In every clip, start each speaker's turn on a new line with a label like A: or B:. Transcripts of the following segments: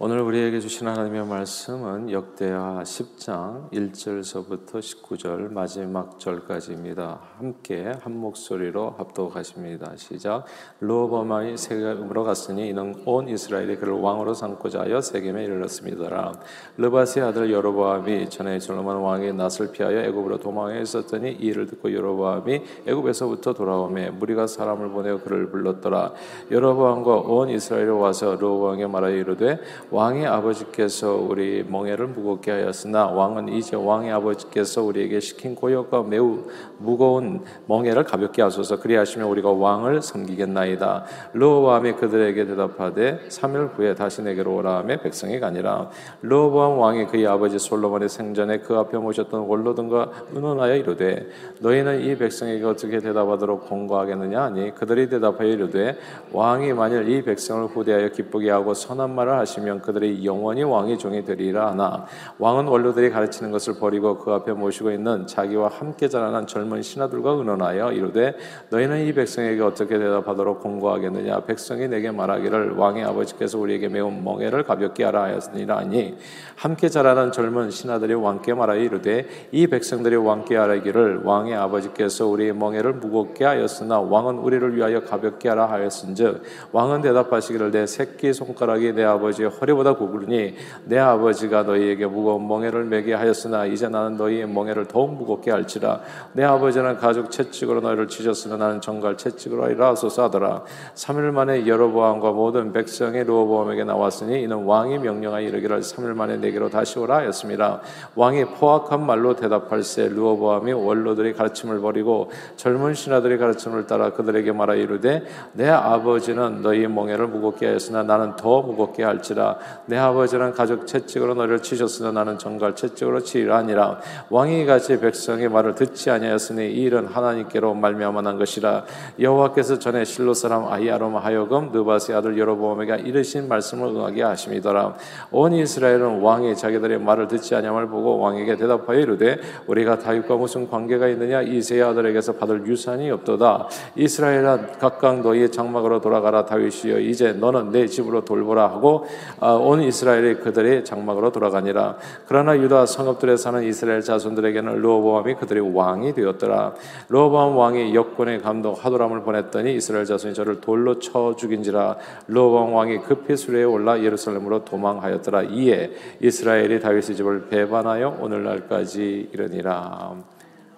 A: 오늘 우리에게 주신 하나님의 말씀은 역대하 10장 1절서부터 19절 마지막 절까지입니다. 함께 한 목소리로 합독하십니다. 시작. 르호보암이 세겜으로 갔으니 이는 온 이스라엘이 그를 왕으로 삼고자 하여 세겜에 이르렀습니다. 느밧의 아들 여로보암이 전에 솔로몬 왕의 낯을 피하여 애굽으로 도망해 있었더니 이 일을 듣고 여로보암이 애굽에서부터 돌아오매 무리가 사람을 보내어 그를 불렀더라. 여로보암과 온 이스라엘이 와서 로보암에게 말하여 이르되 왕의 아버지께서 우리 멍에를 무겁게 하였으나 왕은 이제 왕의 아버지께서 우리에게 시킨 고역과 매우 무거운 멍에를 가볍게 하소서. 그리하시면 우리가 왕을 섬기겠나이다. 로보암이 그들에게 대답하되 3일 후에 다시 내게로 오라 하며 백성이 가니라. 로보암 왕이 그의 아버지 솔로몬의 생전에 그 앞에 모셨던 원로등과 의논하여 이르되 너희는 이 백성에게 어떻게 대답하도록 공고하겠느냐 하니 그들이 대답하여 이르되 왕이 만일 이 백성을 후대하여 기쁘게 하고 선한 말을 하시면 하면 그들이 영원히 왕의 종이 되리라 하나 왕은 원로들이 가르치는 것을 버리고 그 앞에 모시고 있는 자기와 함께 자라난 젊은 신하들과 의논하여 이르되 너희는 이 백성에게 어떻게 대답하도록 공고하겠느냐? 백성이 내게 말하기를 왕의 아버지께서 우리에게 매우 멍에를 가볍게 하라 하였으니라 하니 함께 자라난 젊은 신하들이 왕께 말하여 이르되 이 백성들이 왕께 하라기를 왕의 아버지께서 우리의 멍에를 무겁게 하였으나 왕은 우리를 위하여 가볍게 하라 하였은즉 왕은 대답하시기를 내 새끼 손가락이 내 아버지의 허리 허리보다 구부르니 내 아버지가 너희에게 무거운 멍에를 매게 하였으나 이제 나는 너희의 멍에를 더욱 무겁게 할지라. 내 아버지는 가죽 채찍으로 너희를 치셨으나 나는 정갈 채찍으로 하리라 하소서 하더라. 3일 만에 여로보암과 모든 백성이 로보암에게 나왔으니 이는 왕이 명령하여 이르기를 3일 만에 내게로 다시 오라 하였습니다. 왕이 포악한 말로 대답할세 루어보암이 원로들이 가르침을 버리고 젊은 신하들이 가르침을 따라 그들에게 말하 이르되 내 아버지는 너희 멍에를 무겁게 하였으나 나는 더 무겁게 할지라 내 아버지는 가족 채찍으로 너를 치셨으나 나는 정갈 채찍으로 치리라 아니라. 왕이 같이 백성의 말을 듣지 아니하였으니 이 일은 하나님께로 말미암아 난 것이라. 여호와께서 전에 실로 사람 아이아롬 하여금 느바스의 아들 여로보암에게 이르신 말씀을 응하게 하심이더라. 온 이스라엘은 왕이 자기들의 말을 듣지 아니함을 보고 왕에게 대답하여 이르되 우리가 다윗과 무슨 관계가 있느냐? 이세의 아들에게서 받을 유산이 없도다. 이스라엘아 각각 너희의 장막으로 돌아가라. 다윗이여 이제 너는 내 집으로 돌보라 하고 아, 온 이스라엘이 그들의 장막으로 돌아가니라. 그러나 유다 성읍들에 사는 이스라엘 자손들에게는 로보암이 그들의 왕이 되었더라. 로보암 왕이 역군의 감독 하도람을 보냈더니 이스라엘 자손이 저를 돌로 쳐 죽인지라. 로보암 왕이 급히 수레에 올라 예루살렘으로 도망하였더라. 이에 이스라엘이 다윗의 집을 배반하여 오늘날까지 이르니라.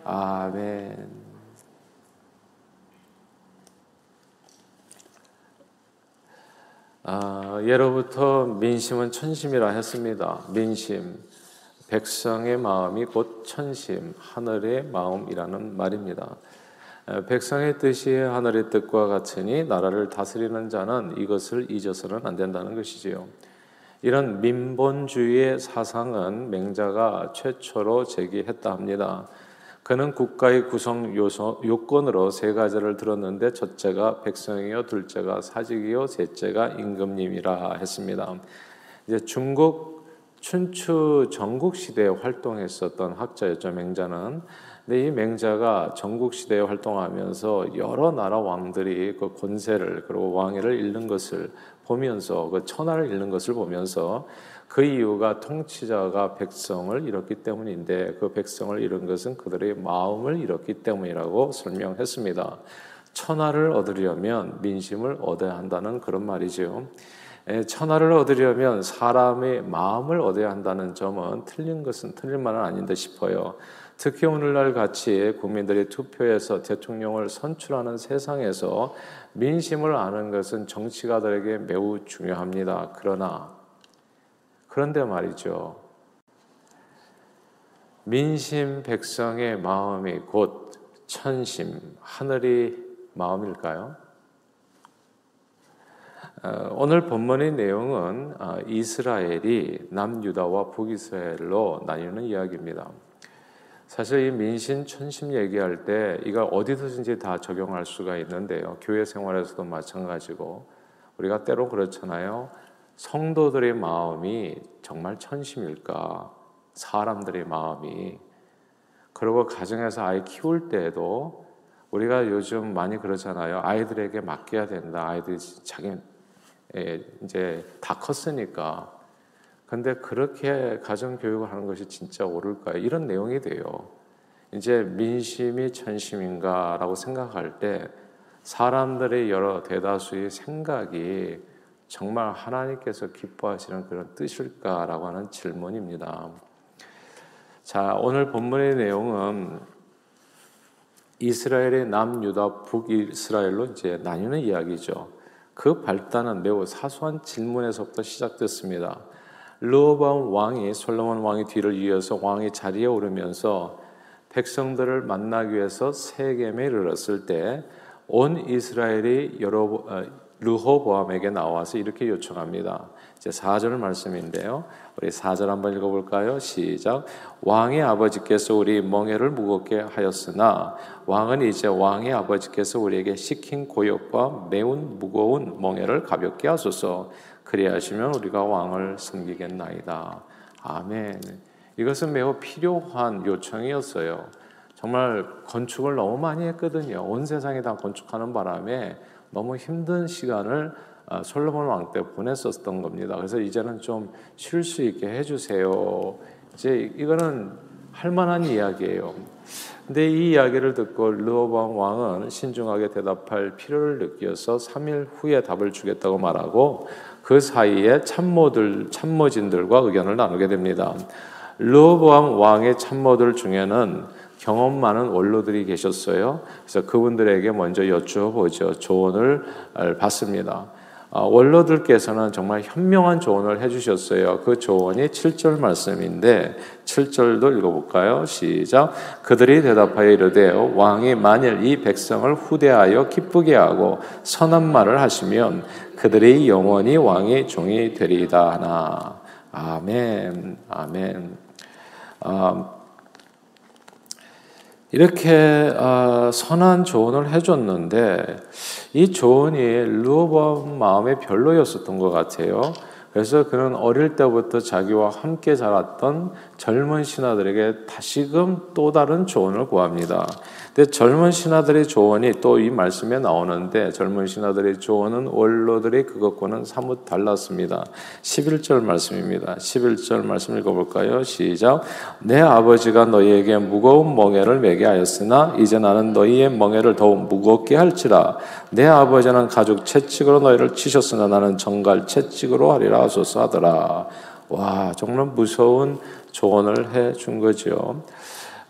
A: 아멘. 아, 예로부터 민심은 천심이라 했습니다. 민심, 백성의 마음이 곧 천심, 하늘의 마음이라는 말입니다. 백성의 뜻이 하늘의 뜻과 같으니 나라를 다스리는 자는 이것을 잊어서는 안 된다는 것이지요. 이런 민본주의의 사상은 맹자가 최초로 제기했다 합니다. 그는 국가의 구성 요소, 요건으로 세 가지를 들었는데 첫째가 백성이요, 둘째가 사직이요, 셋째가 임금님이라 했습니다. 이제 중국 춘추 전국 시대에 활동했었던 학자였죠 맹자는. 근데 이 맹자가 전국 시대에 활동하면서 여러 나라 왕들이 그 권세를 그리고 왕위를 잃는 것을 보면서 그 천하를 잃는 것을 보면서 그 이유가 통치자가 백성을 잃었기 때문인데 그 백성을 잃은 것은 그들의 마음을 잃었기 때문이라고 설명했습니다. 천하를 얻으려면 민심을 얻어야 한다는 그런 말이죠. 천하를 얻으려면 사람의 마음을 얻어야 한다는 점은 틀린 것은 틀린 말은 아닌데 싶어요. 특히 오늘날 같이 국민들이 투표해서 대통령을 선출하는 세상에서 민심을 아는 것은 정치가들에게 매우 중요합니다. 그러나 그런데 말이죠. 민심 백성의 마음이 곧 천심, 하늘이 마음일까요? 어, 오늘 본문의 내용은 어, 이스라엘이 남유다와 북이스라엘로 나뉘는 이야기입니다. 사실 이 민심, 천심 얘기할 때 이가 어디서든지 다 적용할 수가 있는데요. 교회 생활에서도 마찬가지고 우리가 때로 그렇잖아요. 성도들의 마음이 정말 천심일까? 사람들의 마음이. 그리고 가정에서 아이 키울 때에도 우리가 요즘 많이 그러잖아요. 아이들에게 맡겨야 된다. 아이들이 자기 이제 다 컸으니까 근데 그렇게 가정 교육을 하는 것이 진짜 옳을까요? 이런 내용이 돼요. 이제 민심이 천심인가라고 생각할 때 사람들의 여러 대다수의 생각이 정말 하나님께서 기뻐하시는 그런 뜻일까라고 하는 질문입니다. 자, 오늘 본문의 내용은 이스라엘의 남유다 북이스라엘로 이제 나뉘는 이야기죠. 그 발단은 매우 사소한 질문에서부터 시작됐습니다. 르호보암 왕이 솔로몬 왕의 뒤를 이어서 왕의 자리에 오르면서 백성들을 만나기 위해서 세겜에 이르렀을 때 온 이스라엘이 여러 르호보암에게 나와서 이렇게 요청합니다. 이제 4절 말씀인데요. 우리 4절 한번 읽어볼까요? 시작. 왕의 아버지께서 우리 멍에를 무겁게 하였으나 왕은 이제 왕의 아버지께서 우리에게 시킨 고역과 매운 무거운 멍에를 가볍게 하소서. 그리하시면 우리가 왕을 섬기겠나이다. 아멘. 이것은 매우 필요한 요청이었어요. 정말 건축을 너무 많이 했거든요. 온 세상에 다 건축하는 바람에 너무 힘든 시간을 아, 솔로몬 왕 때 보냈었던 겁니다. 그래서 이제는 좀 쉴 수 있게 해주세요. 이제 이거는 할 만한 이야기예요. 근데 이 이야기를 듣고 르호보암 왕은 신중하게 대답할 필요를 느껴서 3일 후에 답을 주겠다고 말하고 그 사이에 참모들 참모진들과 의견을 나누게 됩니다. 르호보암 왕의 참모들 중에는 경험 많은 원로들이 계셨어요. 그래서 그분들에게 먼저 여쭈어보죠. 조언을 받습니다. 아, 원로들께서는 정말 현명한 조언을 해주셨어요. 그 조언이 7절 말씀인데 7절도 읽어볼까요? 시작. 그들이 대답하여 이르되 왕이 만일 이 백성을 후대하여 기쁘게 하고 선한 말을 하시면 그들이 영원히 왕의 종이 되리이다 하나. 아멘. 아멘. 아, 이렇게 아, 선한 조언을 해줬는데 이 조언이 르호보암 마음에 별로였었던 것 같아요. 그래서 그는 어릴 때부터 자기와 함께 자랐던 젊은 신하들에게 다시금 또 다른 조언을 구합니다. 근데 젊은 신하들의 조언이 또 이 말씀에 나오는데 젊은 신하들의 조언은 원로들의 그것과는 사뭇 달랐습니다. 11절 말씀입니다. 11절 말씀 읽어볼까요? 시작. 내 아버지가 너희에게 무거운 멍에를 매게 하였으나 이제 나는 너희의 멍에를 더욱 무겁게 할지라. 내 아버지는 가죽 채찍으로 너희를 치셨으나 나는 정갈 채찍으로 하리라 하소서 하더라. 와 정말 무서운 조언을 해 준 거죠.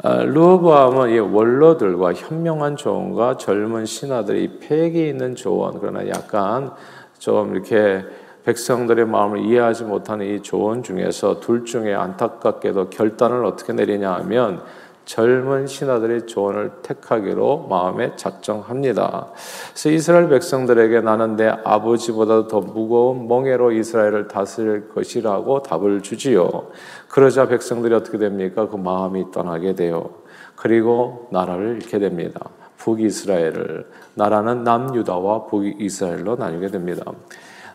A: 아, 르호보암은 이 원로들과 현명한 조언과 젊은 신하들이 폐기 있는 조언 그러나 약간 좀 이렇게 백성들의 마음을 이해하지 못하는 이 조언 중에서 둘 중에 안타깝게도 결단을 어떻게 내리냐 하면 젊은 신하들의 조언을 택하기로 마음에 작정합니다. 그래서 이스라엘 백성들에게 나는 내 아버지보다 더 무거운 멍에로 이스라엘을 다스릴 것이라고 답을 주지요. 그러자 백성들이 어떻게 됩니까? 그 마음이 떠나게 돼요. 그리고 나라를 잃게 됩니다. 북이스라엘을 나라는 남유다와 북이스라엘로 나뉘게 됩니다.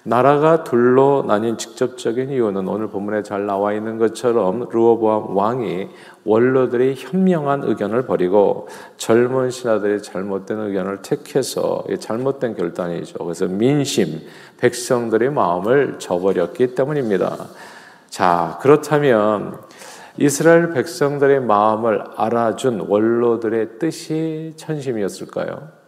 A: 나라가 둘로 나뉜 직접적인 이유는 오늘 본문에 잘 나와 있는 것처럼 르호보암 왕이 원로들의 현명한 의견을 버리고 젊은 신하들의 잘못된 의견을 택해서 잘못된 결단이죠. 그래서 민심, 백성들의 마음을 저버렸기 때문입니다. 자, 그렇다면 이스라엘 백성들의 마음을 알아준 원로들의 뜻이 천심이었을까요?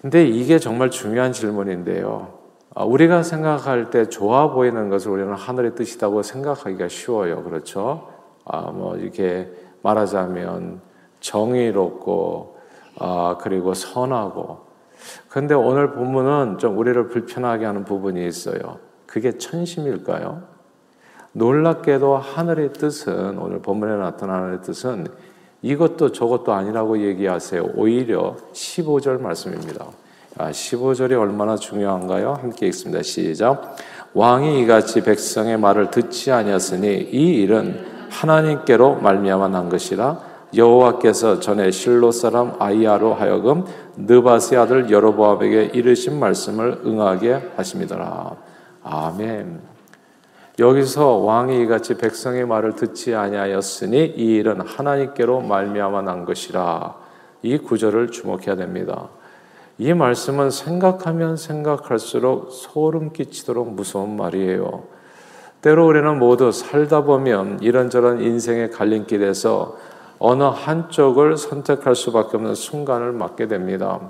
A: 근데 이게 정말 중요한 질문인데요. 아, 우리가 생각할 때 좋아 보이는 것을 우리는 하늘의 뜻이라고 생각하기가 쉬워요. 그렇죠? 아, 뭐, 이렇게 말하자면 정의롭고, 아, 그리고 선하고. 근데 오늘 본문은 좀 우리를 불편하게 하는 부분이 있어요. 그게 천심일까요? 놀랍게도 하늘의 뜻은, 오늘 본문에 나타나는 뜻은 이것도 저것도 아니라고 얘기하세요. 오히려 15절 말씀입니다. 아, 15절이 얼마나 중요한가요? 함께 읽습니다. 시작. 왕이 이같이 백성의 말을 듣지 아니하으니 이 일은 하나님께로 말미암아 난 것이라 여호와께서 전에 실로 사람 아이야로 하여금 느바스의 아들 여로보암에게 이르신 말씀을 응하게 하심이더라. 아멘. 여기서 왕이 이같이 백성의 말을 듣지 아니하였으니 이 일은 하나님께로 말미암아 난 것이라. 이 구절을 주목해야 됩니다. 이 말씀은 생각하면 생각할수록 소름 끼치도록 무서운 말이에요. 때로 우리는 모두 살다 보면 이런저런 인생의 갈림길에서 어느 한쪽을 선택할 수밖에 없는 순간을 맞게 됩니다.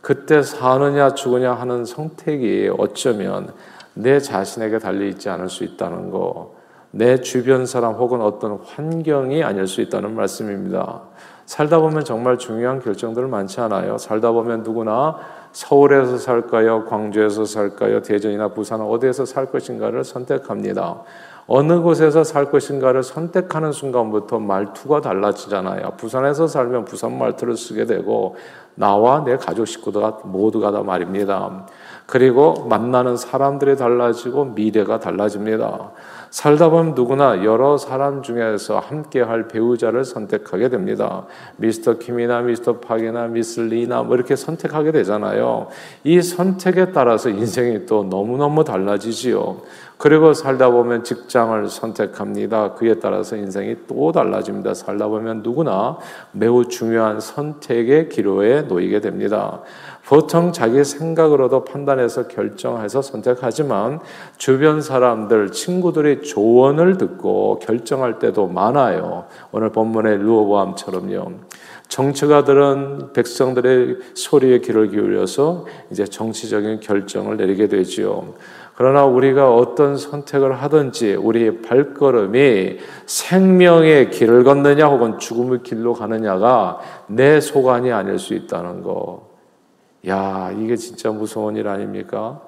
A: 그때 사느냐 죽으냐 하는 선택이 어쩌면 내 자신에게 달려 있지 않을 수 있다는 거, 내 주변 사람 혹은 어떤 환경이 아닐 수 있다는 말씀입니다. 살다 보면 정말 중요한 결정들 많지 않아요. 살다 보면 누구나 서울에서 살까요? 광주에서 살까요? 대전이나 부산 어디에서 살 것인가를 선택합니다. 어느 곳에서 살 것인가를 선택하는 순간부터 말투가 달라지잖아요. 부산에서 살면 부산 말투를 쓰게 되고 나와 내 가족 식구가 모두가 다 말입니다. 그리고 만나는 사람들이 달라지고 미래가 달라집니다. 살다 보면 누구나 여러 사람 중에서 함께 할 배우자를 선택하게 됩니다. 미스터 킴이나 미스터 팍이나 미스 리나 뭐 이렇게 선택하게 되잖아요. 이 선택에 따라서 인생이 또 너무너무 달라지지요. 그리고 살다 보면 직장을 선택합니다. 그에 따라서 인생이 또 달라집니다. 살다 보면 누구나 매우 중요한 선택의 기로에 놓이게 됩니다. 보통 자기 생각으로도 판단해서 결정해서 선택하지만 주변 사람들, 친구들의 조언을 듣고 결정할 때도 많아요. 오늘 본문의 루어보암처럼요. 정치가들은 백성들의 소리에 귀를 기울여서 이제 정치적인 결정을 내리게 되지요. 그러나 우리가 어떤 선택을 하든지 우리의 발걸음이 생명의 길을 걷느냐 혹은 죽음의 길로 가느냐가 내 소관이 아닐 수 있다는 거. 야, 이게 진짜 무서운 일 아닙니까?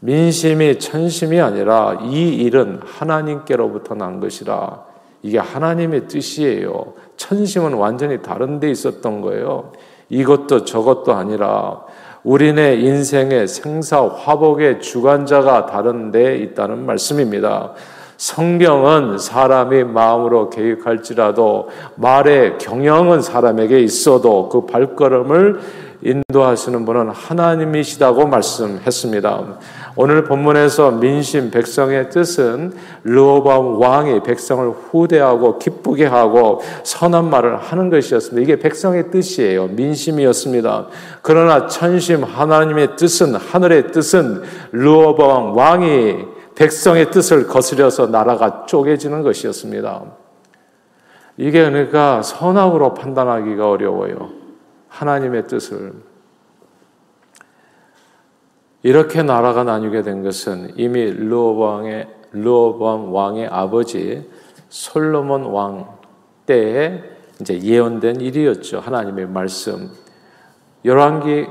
A: 민심이 천심이 아니라 이 일은 하나님께로부터 난 것이라. 이게 하나님의 뜻이에요. 천심은 완전히 다른 데 있었던 거예요. 이것도 저것도 아니라 우리네 인생의 생사 화복의 주관자가 다른 데 있다는 말씀입니다. 성경은 사람이 마음으로 계획할지라도 말의 경영은 사람에게 있어도 그 발걸음을 인도하시는 분은 하나님이시다고 말씀했습니다. 오늘 본문에서 민심 백성의 뜻은 르호밤 왕이 백성을 후대하고 기쁘게 하고 선한 말을 하는 것이었습니다. 이게 백성의 뜻이에요. 민심이었습니다. 그러나 천심 하나님의 뜻은 하늘의 뜻은 르호밤 왕이 백성의 뜻을 거스려서 나라가 쪼개지는 것이었습니다. 이게 그러니까 선악으로 판단하기가 어려워요. 하나님의 뜻을 이렇게 나라가 나뉘게 된 것은 이미 르호방의 르호방 왕의 아버지 솔로몬 왕 때에 이제 예언된 일이었죠. 하나님의 말씀. 열왕기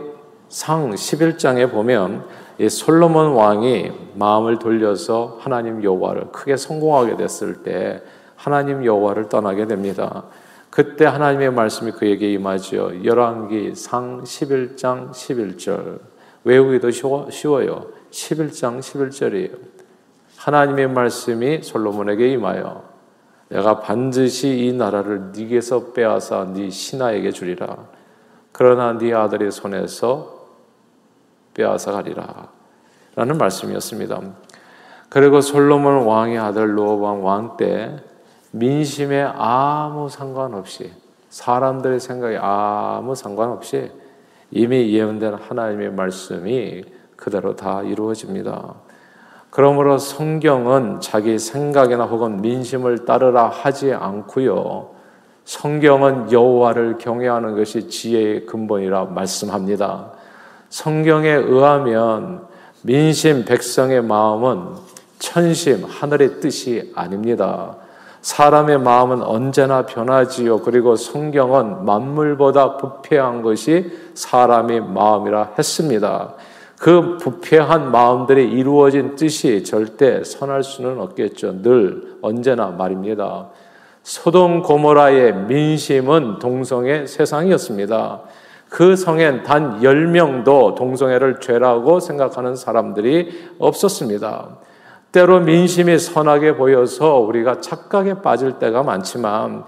A: 상 11장에 보면 이 솔로몬 왕이 마음을 돌려서 하나님 여호와를 크게 성공하게 됐을 때 하나님 여호와를 떠나게 됩니다. 그때 하나님의 말씀이 그에게 임하지요. 열왕기 상 11장 11절. 외우기도 쉬워, 요 11장 11절이에요. 하나님의 말씀이 솔로몬에게 임하여 내가 반드시 이 나라를 네게서 빼앗아 네 신하에게 주리라. 그러나 네 아들의 손에서 빼앗아 가리라. 라는 말씀이었습니다. 그리고 솔로몬 왕의 아들 로밤 왕때 민심에 아무 상관없이 사람들의 생각에 아무 상관없이 이미 예언된 하나님의 말씀이 그대로 다 이루어집니다. 그러므로 성경은 자기 생각이나 혹은 민심을 따르라 하지 않고요. 성경은 여호와를 경외하는 것이 지혜의 근본이라 말씀합니다. 성경에 의하면 민심 백성의 마음은 천심 하늘의 뜻이 아닙니다. 사람의 마음은 언제나 변하지요. 그리고 성경은 만물보다 부패한 것이 사람의 마음이라 했습니다. 그 부패한 마음들이 이루어진 뜻이 절대 선할 수는 없겠죠. 늘 언제나 말입니다. 소돔 고모라의 민심은 동성애 세상이었습니다. 그 성엔 단 10명도 동성애를 죄라고 생각하는 사람들이 없었습니다. 때로 민심이 선하게 보여서 우리가 착각에 빠질 때가 많지만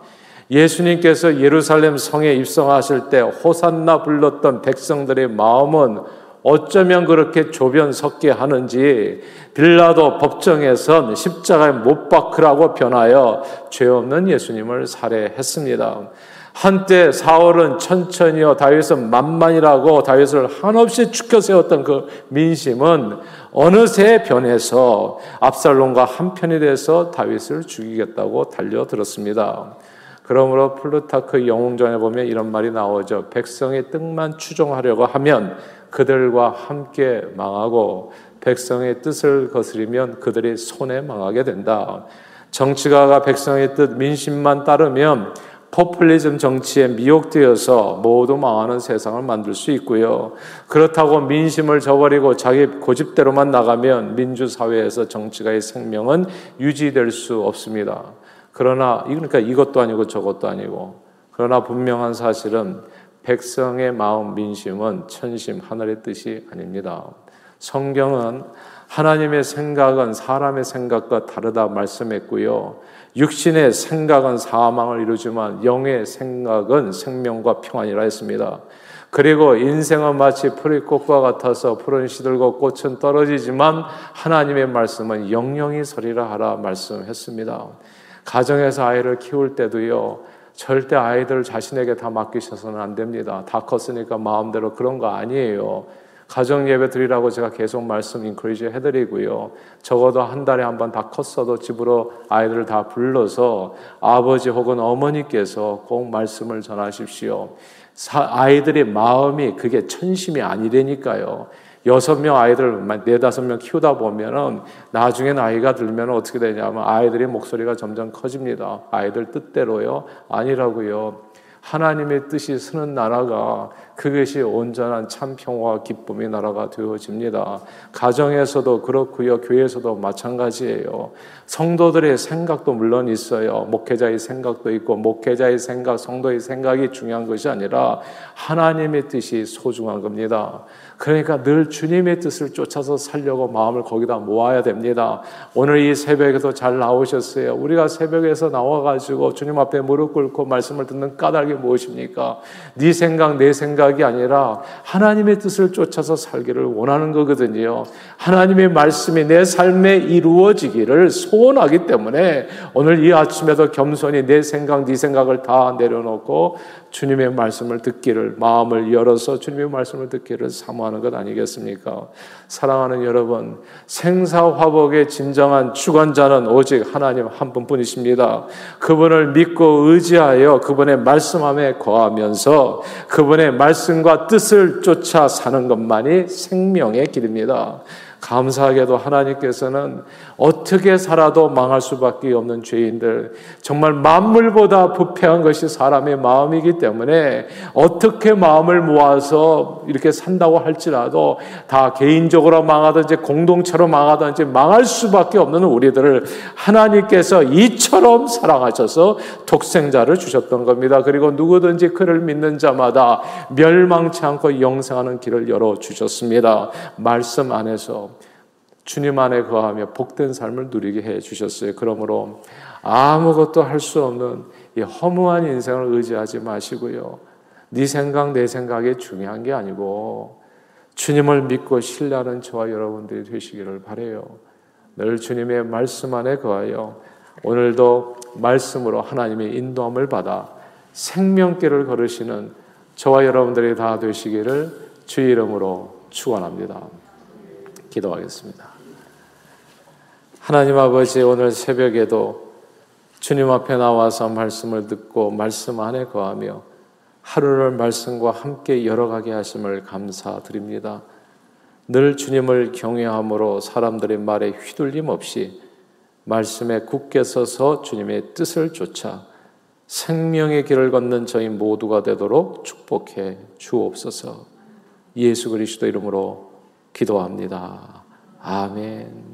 A: 예수님께서 예루살렘 성에 입성하실 때 호산나 불렀던 백성들의 마음은 어쩌면 그렇게 조변 섞게 하는지 빌라도 법정에선 십자가에 못 박으라고 변하여 죄 없는 예수님을 살해했습니다. 한때 사울은 천천히요 다윗은 만만이라고 다윗을 한없이 축혀 세웠던 그 민심은 어느새 변해서 압살롬과 한편이 돼서 다윗을 죽이겠다고 달려들었습니다. 그러므로 플루타크 영웅전에 보면 이런 말이 나오죠. 백성의 뜻만 추종하려고 하면 그들과 함께 망하고 백성의 뜻을 거스리면 그들이 손에 망하게 된다. 정치가가 백성의 뜻 민심만 따르면 포퓰리즘 정치에 미혹되어서 모두 망하는 세상을 만들 수 있고요. 그렇다고 민심을 저버리고 자기 고집대로만 나가면 민주사회에서 정치가의 생명은 유지될 수 없습니다. 그러나, 그러니까 이것도 아니고 저것도 아니고, 그러나 분명한 사실은 백성의 마음 민심은 천심 하늘의 뜻이 아닙니다. 성경은 하나님의 생각은 사람의 생각과 다르다 말씀했고요. 육신의 생각은 사망을 이루지만 영의 생각은 생명과 평안이라 했습니다. 그리고 인생은 마치 풀이꽃과 같아서 푸른 시들고 꽃은 떨어지지만 하나님의 말씀은 영영이 서리라 하라 말씀했습니다. 가정에서 아이를 키울 때도요. 절대 아이들 자신에게 다 맡기셔서는 안 됩니다. 다 컸으니까 마음대로 그런 거 아니에요. 가정 예배 드리라고 제가 계속 말씀 인크리지 해드리고요. 적어도 한 달에 한 번 다 컸어도 집으로 아이들을 다 불러서 아버지 혹은 어머니께서 꼭 말씀을 전하십시오. 아이들의 마음이 그게 천심이 아니라니까요. 여섯 명 아이들, 네다섯 명 키우다 보면은 나중에 나이가 들면 어떻게 되냐면 아이들의 목소리가 점점 커집니다. 아이들 뜻대로요? 아니라고요. 하나님의 뜻이 쓰는 나라가 그것이 온전한 참 평화와 기쁨의 나라가 되어집니다. 가정에서도 그렇고요. 교회에서도 마찬가지예요. 성도들의 생각도 물론 있어요. 목회자의 생각도 있고 목회자의 생각, 성도의 생각이 중요한 것이 아니라 하나님의 뜻이 소중한 겁니다. 그러니까 늘 주님의 뜻을 쫓아서 살려고 마음을 거기다 모아야 됩니다. 오늘 이 새벽에도 잘 나오셨어요. 우리가 새벽에서 나와 가지고 주님 앞에 무릎 꿇고 말씀을 듣는 까닭이 무엇입니까? 네 생각, 내 생각이 아니라 하나님의 뜻을 쫓아서 살기를 원하는 거거든요. 하나님의 말씀이 내 삶에 이루어지기를 소원하기 때문에 오늘 이 아침에도 겸손히 내 생각, 네 생각을 다 내려놓고 주님의 말씀을 듣기를 마음을 열어서 주님의 말씀을 듣기를 사모하는 것 아니겠습니까? 사랑하는 여러분, 생사화복의 진정한 주관자는 오직 하나님 한 분뿐이십니다. 그분을 믿고 의지하여 그분의 말씀함에 거하면서 그분의 말씀과 뜻을 쫓아 사는 것만이 생명의 길입니다. 감사하게도 하나님께서는 어떻게 살아도 망할 수밖에 없는 죄인들, 정말 만물보다 부패한 것이 사람의 마음이기 때문에 어떻게 마음을 모아서 이렇게 산다고 할지라도 다 개인적으로 망하든지 공동체로 망하든지 망할 수밖에 없는 우리들을 하나님께서 이처럼 사랑하셔서 독생자를 주셨던 겁니다. 그리고 누구든지 그를 믿는 자마다 멸망치 않고 영생하는 길을 열어 주셨습니다. 말씀 안에서 주님 안에 거하며 복된 삶을 누리게 해 주셨어요. 그러므로 아무것도 할 수 없는 이 허무한 인생을 의지하지 마시고요. 네 생각 내 생각이 중요한 게 아니고 주님을 믿고 신뢰하는 저와 여러분들이 되시기를 바래요. 늘 주님의 말씀 안에 거하여 오늘도 말씀으로 하나님의 인도함을 받아 생명길을 걸으시는 저와 여러분들이 다 되시기를 주 이름으로 축원합니다. 기도하겠습니다. 하나님 아버지 오늘 새벽에도 주님 앞에 나와서 말씀을 듣고 말씀 안에 거하며 하루를 말씀과 함께 열어가게 하심을 감사드립니다. 늘 주님을 경외함으로 사람들의 말에 휘둘림 없이 말씀에 굳게 서서 주님의 뜻을 쫓아 생명의 길을 걷는 저희 모두가 되도록 축복해 주옵소서. 예수 그리스도 이름으로 기도합니다. 아멘.